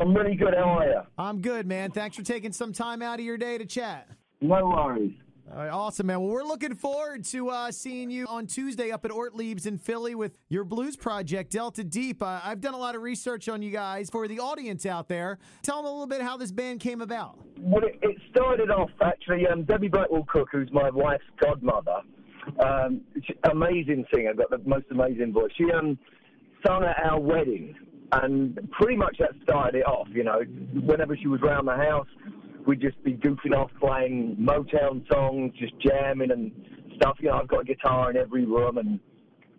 I'm really good. How are you? I'm good, man. Thanks for taking some time out of your day to chat. No worries. All right, awesome, man. Well, we're looking forward to uh, seeing you on Tuesday up at Ortlieb's in Philly with your blues project, Delta Deep. Uh, I've done a lot of research on you guys for the audience out there. Tell them a little bit how this band came about. Well, it, it started off actually. Um, Debbie Blackwell Cook, who's my wife's godmother, um, she, amazing singer, got the most amazing voice. She um, sung at our wedding, and pretty much that started it off. You know, whenever she was around the house, we'd just be goofing off, playing Motown songs, just jamming and stuff. You know, I've got a guitar in every room, and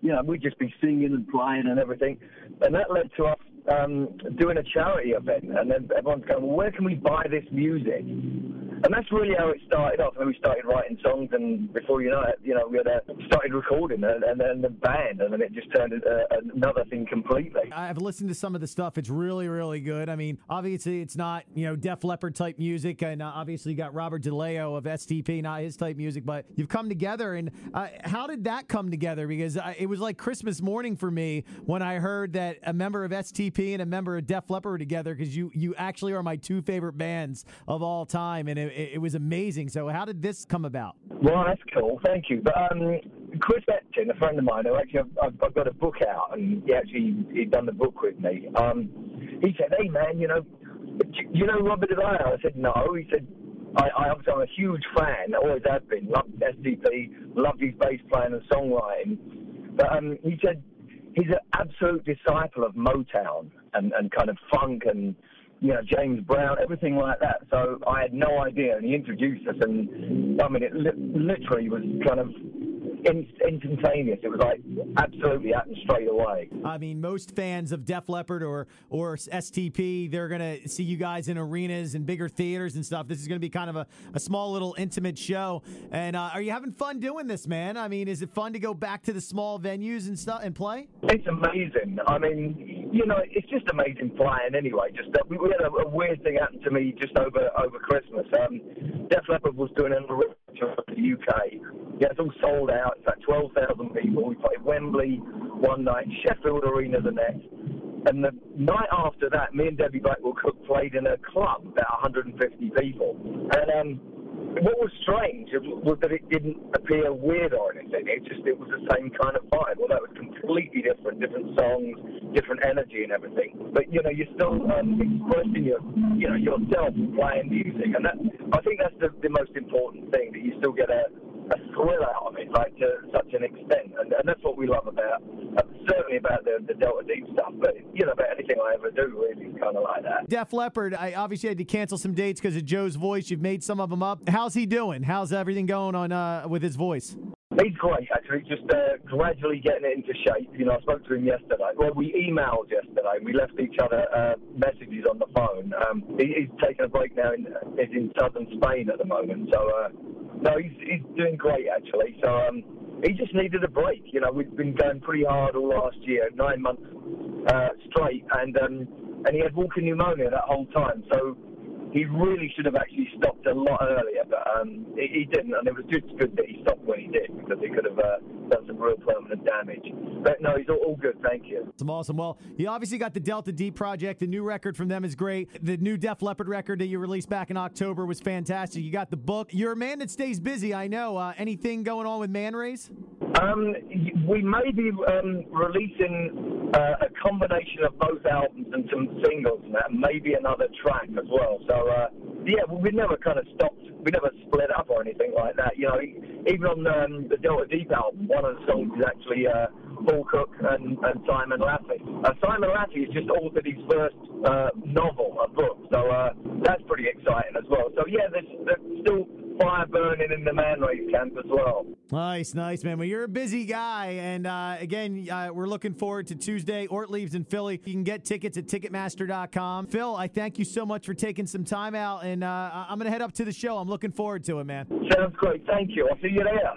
you know, we'd just be singing and playing and everything. And that led to us um, doing a charity event, and then everyone's going, well, where can we buy this music? And that's really how it started off. And we started writing songs, and before you know it, you know, we had uh, started recording, and, and then the band, and then it just turned into another thing completely. I've listened to some of the stuff. It's really, really good. I mean, obviously, it's not you know Def Leppard type music, and uh, obviously you got Robert DeLeo of STP, not his type music, but you've come together. And uh, how did that come together? Because uh, it was like Christmas morning for me when I heard that a member of STP and a member of Def Leppard were together. Because you you actually are my two favorite bands of all time, and it, it was amazing. So how did this come about? Well, that's cool. Thank you. But um, Chris Epting, a friend of mine, who actually I've, I've got a book out, and he actually he'd done the book with me. Um, he said, "Hey, man, you know, you know Robert DeLeo?" I said, "No." He said, I, I obviously I'm a huge fan, always have been. Love STP, love his bass playing and songwriting. But um, he said he's an absolute disciple of Motown and, and kind of funk and you know, James Brown, everything like that. So I had no idea, and he introduced us, and I mean, it li- literally was kind of in- instantaneous. It was like absolutely happened straight away. I mean, most fans of Def Leppard or or STP, they're gonna see you guys in arenas and bigger theaters and stuff. This is gonna be kind of a, a small little intimate show. And uh, are you having fun doing this, man? I mean, is it fun to go back to the small venues and stuff and play? It's amazing. I mean, you know, it's just amazing flying anyway. Just we, had a, a, weird thing happen to me just over over Christmas. Um, Def Leppard was doing an arena in the UK. Yeah, it's all sold out. It's like 12,000 people. We played Wembley one night, Sheffield Arena the next. And the night after that, me and Debbie Blackwell Cook played in a club, about 150 people. And um, what was strange was that it didn't appear weird or anything. It just it was the same kind of vibe. Well, that was completely different, different songs, different energy and everything. But you know, you're still um, expressing your, you know, yourself playing music, and that I think that's the, the most important thing that you still get a a thrill out of it, like to such an extent, and, and that's what we love about, about the, the Delta Deep stuff, but you know about anything I ever do, really, is kind of like that. Def Leppard, I obviously had to cancel some dates because of Joe's voice. You've made some of them up. How's he doing? How's everything going on uh, with his voice? He's great, actually. Just uh, gradually getting it into shape. You know, I spoke to him yesterday. Well, we emailed yesterday. We left each other uh, messages on the phone. Um, he, he's taking a break now. In, he's in southern Spain at the moment. So, uh, no, he's, he's doing great, actually. So, um, he just needed a break. You know, we've been going pretty hard all last year, nine months uh, straight, and um, and he had walking pneumonia that whole time. So he really should have actually stopped a lot earlier, but um, he, he, didn't, and it was just good that he stopped when he did because he could have uh, done some real permanent damage. But no, he's all, all good, thank you. Some awesome. Well, you obviously got the Delta Deep project. The new record from them is great. The new Def Leppard record that you released back in October was fantastic. You got the book. You're a man that stays busy, I know. Uh, anything going on with Manraze? Um, we may be um, releasing uh, a combination of both albums and some singles, and that maybe another track as well. So uh, yeah, we never kind of stopped. We never split up or anything like that. You know, even on um, the Delta Deep album, one of the songs is actually uh, Paul Cook and, and Simon Laffy. Uh, Simon Laffy has just authored his first uh, novel, a book, so uh, that's pretty exciting as well. So yeah, there's, there's still fire burning in the Manraze camp as well. Nice, nice, man. Well, you're a busy guy. And uh, again, uh, we're looking forward to Tuesday. Ortlieb's in Philly. You can get tickets at Ticketmaster.com. Phil, I thank you so much for taking some time out. And uh, I'm going to head up to the show. I'm looking forward to it, man. Sounds great. Thank you. I'll see you there.